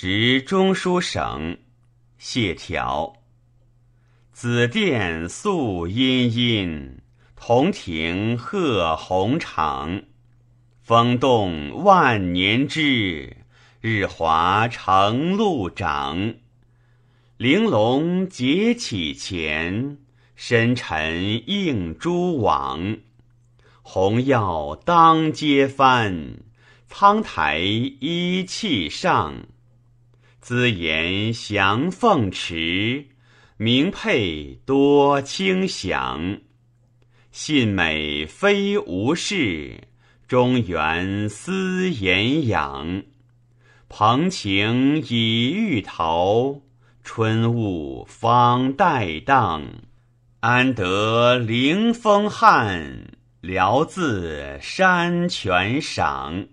执中书省，谢条。紫殿素阴阴，铜庭贺红场。风动万年枝，日华成路长。玲珑结绮前，深沉映蛛网。红药当街翻，苍苔依砌上。姿言翔凤池，名佩多清响。信美非无事，中原思言养。蓬情已欲逃，春雾方待荡。安得凌风汉，聊自山泉赏。